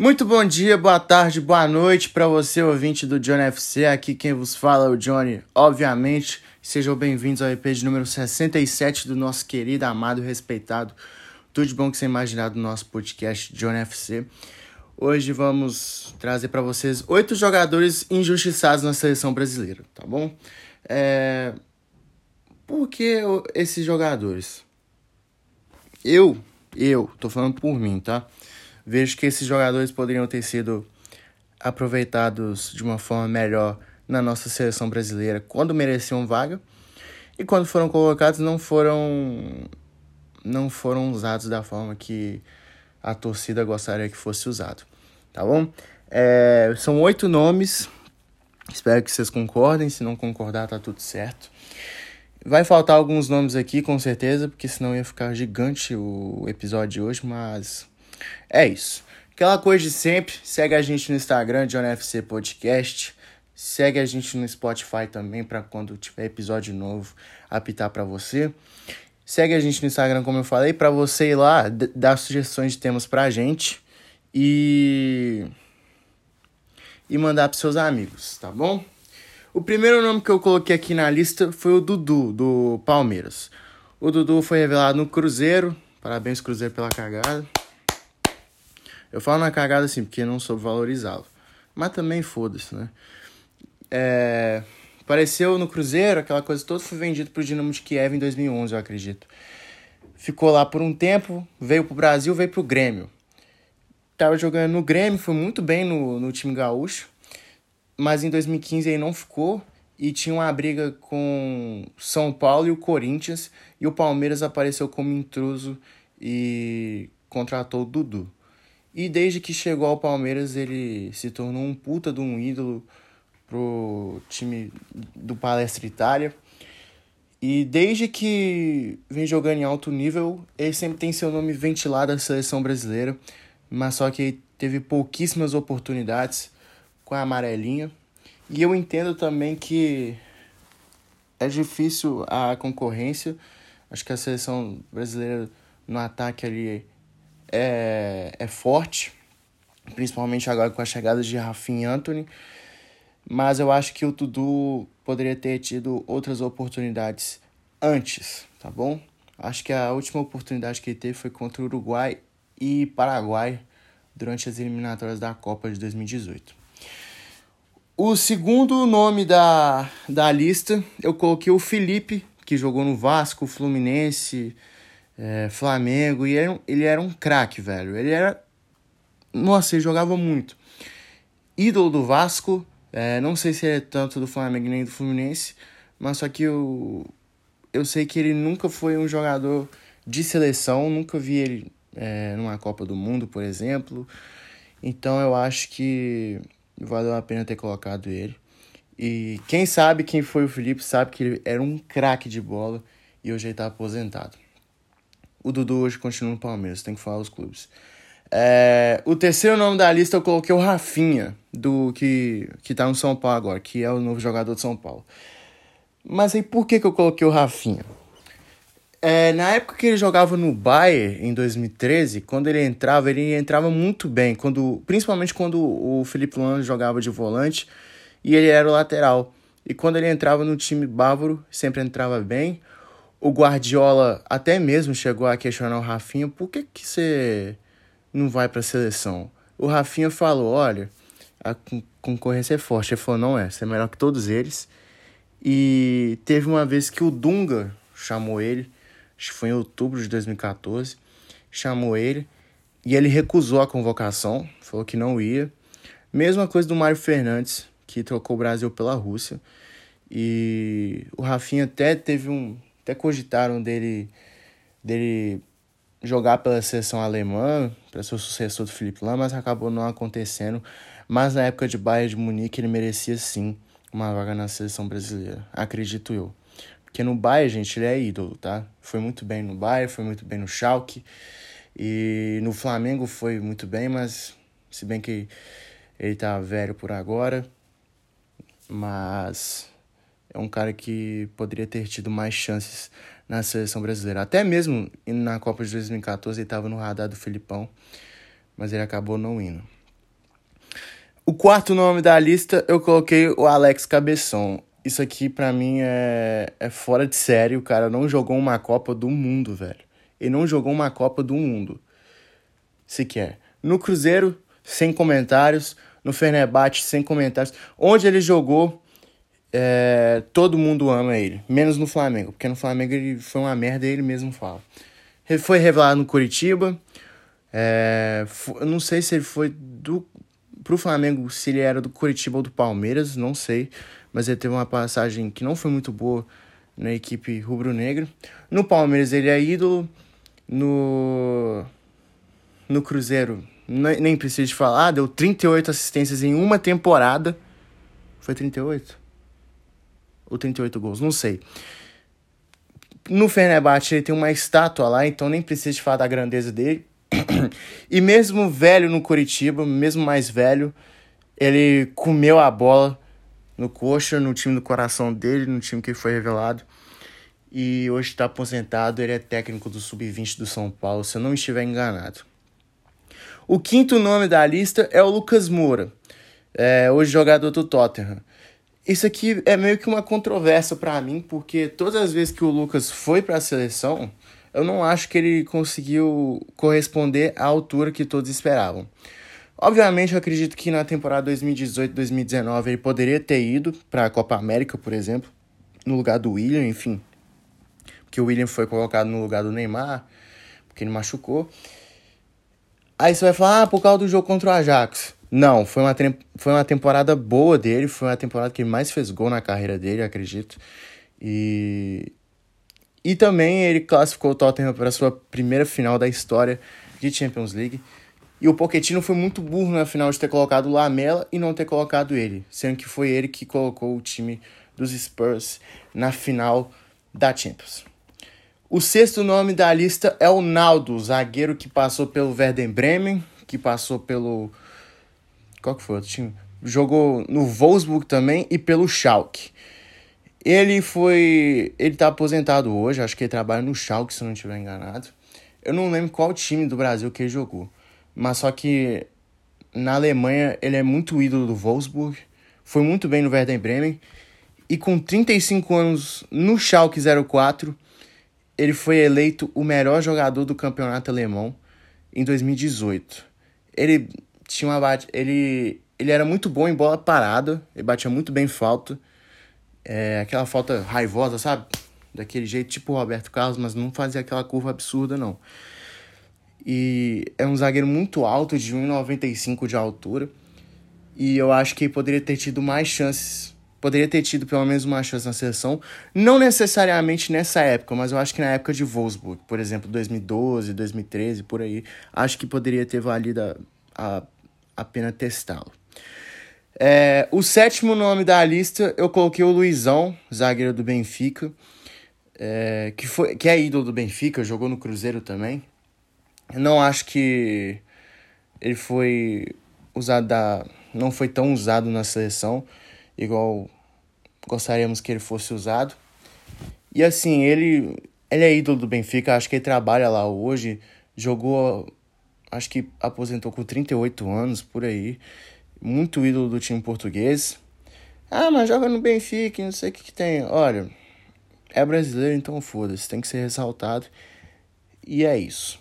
Muito bom dia, boa tarde, boa noite para você, ouvinte do Johnny FC. Aqui quem vos fala é o Johnny, obviamente. Sejam bem-vindos ao EP de número 67 do nosso querido, amado e respeitado. Tudo de bom que você imaginar do nosso podcast Johnny FC. Hoje vamos trazer para vocês oito jogadores injustiçados na seleção brasileira, tá bom? É... Por que esses jogadores? Eu, eu, tô falando por mim, tá? Vejo que esses jogadores poderiam ter sido aproveitados de uma forma melhor na nossa seleção brasileira quando mereciam vaga e quando foram colocados não foram não foram usados da forma que a torcida gostaria que fosse usado, tá bom? É, são oito nomes, espero que vocês concordem, se não concordar tá tudo certo. Vai faltar alguns nomes aqui, com certeza, porque senão ia ficar gigante o episódio de hoje, mas é isso. Aquela coisa de sempre, segue a gente no Instagram, FC Podcast. Segue a gente no Spotify também para quando tiver episódio novo apitar para você. Segue a gente no Instagram, como eu falei, para você ir lá dar sugestões de temas pra gente e e mandar para seus amigos, tá bom? O primeiro nome que eu coloquei aqui na lista foi o Dudu, do Palmeiras. O Dudu foi revelado no Cruzeiro. Parabéns, Cruzeiro, pela cagada. Eu falo na cagada assim, porque não soube valorizá-lo. Mas também foda-se, né? É... Apareceu no Cruzeiro, aquela coisa toda foi vendido pro Dinamo de Kiev em 2011, eu acredito. Ficou lá por um tempo, veio pro Brasil, veio pro Grêmio. Tava jogando no Grêmio, foi muito bem no, no time gaúcho mas em 2015 ele não ficou e tinha uma briga com São Paulo e o Corinthians e o Palmeiras apareceu como intruso e contratou o Dudu. E desde que chegou ao Palmeiras ele se tornou um puta de um ídolo pro time do Palestra Itália. E desde que vem jogando em alto nível, ele sempre tem seu nome ventilado na seleção brasileira, mas só que teve pouquíssimas oportunidades com a amarelinha. E eu entendo também que é difícil a concorrência. Acho que a seleção brasileira no ataque ali é, é forte, principalmente agora com a chegada de Rafinha e Anthony. Mas eu acho que o Dudu poderia ter tido outras oportunidades antes, tá bom? Acho que a última oportunidade que ele teve foi contra o Uruguai e Paraguai durante as eliminatórias da Copa de 2018. O segundo nome da, da lista, eu coloquei o Felipe, que jogou no Vasco, Fluminense, é, Flamengo, e era, ele era um craque, velho. Ele era. Nossa, ele jogava muito. Ídolo do Vasco, é, não sei se é tanto do Flamengo nem do Fluminense, mas só que eu, eu sei que ele nunca foi um jogador de seleção, nunca vi ele é, numa Copa do Mundo, por exemplo. Então eu acho que valeu a pena ter colocado ele. E quem sabe quem foi o Felipe sabe que ele era um craque de bola e hoje ele tá aposentado. O Dudu hoje continua no Palmeiras, tem que falar os clubes. É, o terceiro nome da lista eu coloquei o Rafinha, do que, que tá no São Paulo agora, que é o novo jogador de São Paulo. Mas aí por que, que eu coloquei o Rafinha? É, na época que ele jogava no Bayern, em 2013, quando ele entrava, ele entrava muito bem, quando, principalmente quando o Felipe Luan jogava de volante e ele era o lateral. E quando ele entrava no time bávaro, sempre entrava bem. O Guardiola até mesmo chegou a questionar o Rafinha, por que, que você não vai para a seleção? O Rafinha falou, olha, a concorrência é forte. Ele falou, não é, você é melhor que todos eles. E teve uma vez que o Dunga chamou ele acho que foi em outubro de 2014, chamou ele e ele recusou a convocação, falou que não ia. Mesma coisa do Mário Fernandes, que trocou o Brasil pela Rússia. E o Rafinha até teve um. Até cogitaram dele, dele jogar pela seleção alemã, para ser o sucessor do Felipe Lam, mas acabou não acontecendo. Mas na época de Bayern de Munique ele merecia sim uma vaga na seleção brasileira, acredito eu. Porque no Bayern, gente, ele é ídolo, tá? Foi muito bem no Bayern, foi muito bem no Schalke. E no Flamengo foi muito bem, mas se bem que ele tá velho por agora, mas é um cara que poderia ter tido mais chances na seleção brasileira. Até mesmo na Copa de 2014 ele estava no radar do Filipão, mas ele acabou não indo. O quarto nome da lista eu coloquei o Alex Cabeção. Isso aqui para mim é, é fora de série. O cara não jogou uma Copa do Mundo, velho. Ele não jogou uma Copa do Mundo. Sequer. No Cruzeiro, sem comentários. No Fenerbahçe, sem comentários. Onde ele jogou, é, todo mundo ama ele. Menos no Flamengo. Porque no Flamengo ele foi uma merda ele mesmo fala. Ele foi revelado no Curitiba. É, eu não sei se ele foi do pro Flamengo, se ele era do Curitiba ou do Palmeiras, não sei. Mas ele teve uma passagem que não foi muito boa na equipe rubro-negra. No Palmeiras ele é ídolo. No, no Cruzeiro, nem preciso de falar, deu 38 assistências em uma temporada. Foi 38? Ou 38 gols, não sei. No Fenerbahçe ele tem uma estátua lá, então nem preciso de falar da grandeza dele. e mesmo velho no Curitiba, mesmo mais velho, ele comeu a bola no coxa, no time do coração dele, no time que foi revelado e hoje está aposentado. Ele é técnico do Sub-20 do São Paulo, se eu não estiver enganado. O quinto nome da lista é o Lucas Moura, é, hoje jogador do Tottenham. Isso aqui é meio que uma controvérsia para mim, porque todas as vezes que o Lucas foi para a seleção, eu não acho que ele conseguiu corresponder à altura que todos esperavam. Obviamente, eu acredito que na temporada 2018-2019 ele poderia ter ido para a Copa América, por exemplo, no lugar do William, enfim, que o William foi colocado no lugar do Neymar, porque ele machucou. Aí você vai falar, ah, por causa do jogo contra o Ajax. Não, foi uma, foi uma temporada boa dele, foi uma temporada que mais fez gol na carreira dele, acredito. E, e também ele classificou o Tottenham para a sua primeira final da história de Champions League. E o Pochettino foi muito burro na final de ter colocado o Lamela e não ter colocado ele, sendo que foi ele que colocou o time dos Spurs na final da Champions. O sexto nome da lista é o Naldo, zagueiro que passou pelo Werder Bremen, que passou pelo. Qual que foi outro time? Jogou no Wolfsburg também e pelo Schalke. Ele foi. Ele tá aposentado hoje, acho que ele trabalha no Schalke, se não estiver enganado. Eu não lembro qual time do Brasil que ele jogou. Mas só que na Alemanha ele é muito ídolo do Wolfsburg. Foi muito bem no Werder Bremen. E com 35 anos no Schalke 04 ele foi eleito o melhor jogador do campeonato alemão em 2018. Ele tinha uma bate, ele ele era muito bom em bola parada, ele batia muito bem falta. É, aquela falta raivosa, sabe? Daquele jeito tipo o Roberto Carlos, mas não fazia aquela curva absurda não. E é um zagueiro muito alto, de 1,95 de altura. E eu acho que poderia ter tido mais chances poderia ter tido pelo menos uma chance na seleção, não necessariamente nessa época, mas eu acho que na época de Wolfsburg, por exemplo, 2012, 2013, por aí, acho que poderia ter valido a, a, a pena testá-lo. É, o sétimo nome da lista eu coloquei o Luizão, zagueiro do Benfica, é, que, foi, que é ídolo do Benfica, jogou no Cruzeiro também. Eu não acho que ele foi usado da, não foi tão usado na seleção igual gostaríamos que ele fosse usado. E assim, ele, ele é ídolo do Benfica, acho que ele trabalha lá hoje, jogou, acho que aposentou com 38 anos, por aí. Muito ídolo do time português. Ah, mas joga no Benfica, não sei o que, que tem. Olha, é brasileiro, então foda-se, tem que ser ressaltado. E é isso.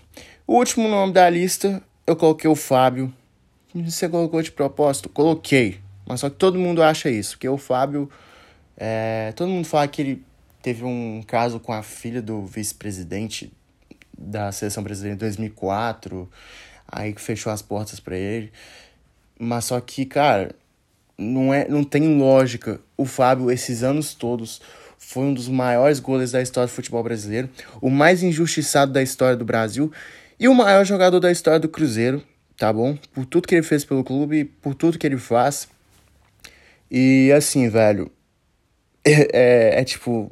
O último nome da lista, eu coloquei o Fábio. Você colocou de propósito? Coloquei. Mas só que todo mundo acha isso, porque o Fábio. É, todo mundo fala que ele teve um caso com a filha do vice-presidente da seleção brasileira em 2004, aí que fechou as portas para ele. Mas só que, cara, não, é, não tem lógica. O Fábio, esses anos todos, foi um dos maiores goleiros da história do futebol brasileiro, o mais injustiçado da história do Brasil e o maior jogador da história do Cruzeiro, tá bom? Por tudo que ele fez pelo clube, por tudo que ele faz. E assim, velho, é, é, é, tipo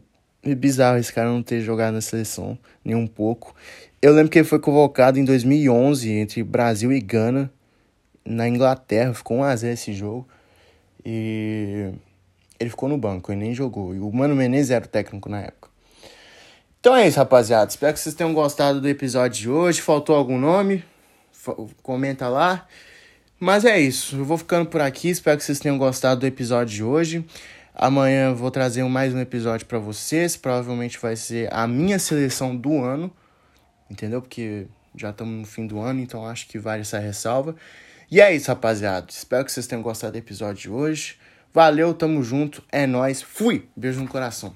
bizarro esse cara não ter jogado na seleção nem um pouco. Eu lembro que ele foi convocado em 2011 entre Brasil e Gana na Inglaterra, ficou 1 a 0 esse jogo. E ele ficou no banco, ele nem jogou. E o Mano Menezes era o técnico na época. Então é isso, rapaziada. Espero que vocês tenham gostado do episódio de hoje. Faltou algum nome? Comenta lá. Mas é isso, eu vou ficando por aqui, espero que vocês tenham gostado do episódio de hoje. Amanhã vou trazer mais um episódio para vocês, provavelmente vai ser a minha seleção do ano, entendeu? Porque já estamos no fim do ano, então acho que vale essa ressalva. E é isso, rapaziada. Espero que vocês tenham gostado do episódio de hoje. Valeu, tamo junto, é nós. Fui. Beijo no coração.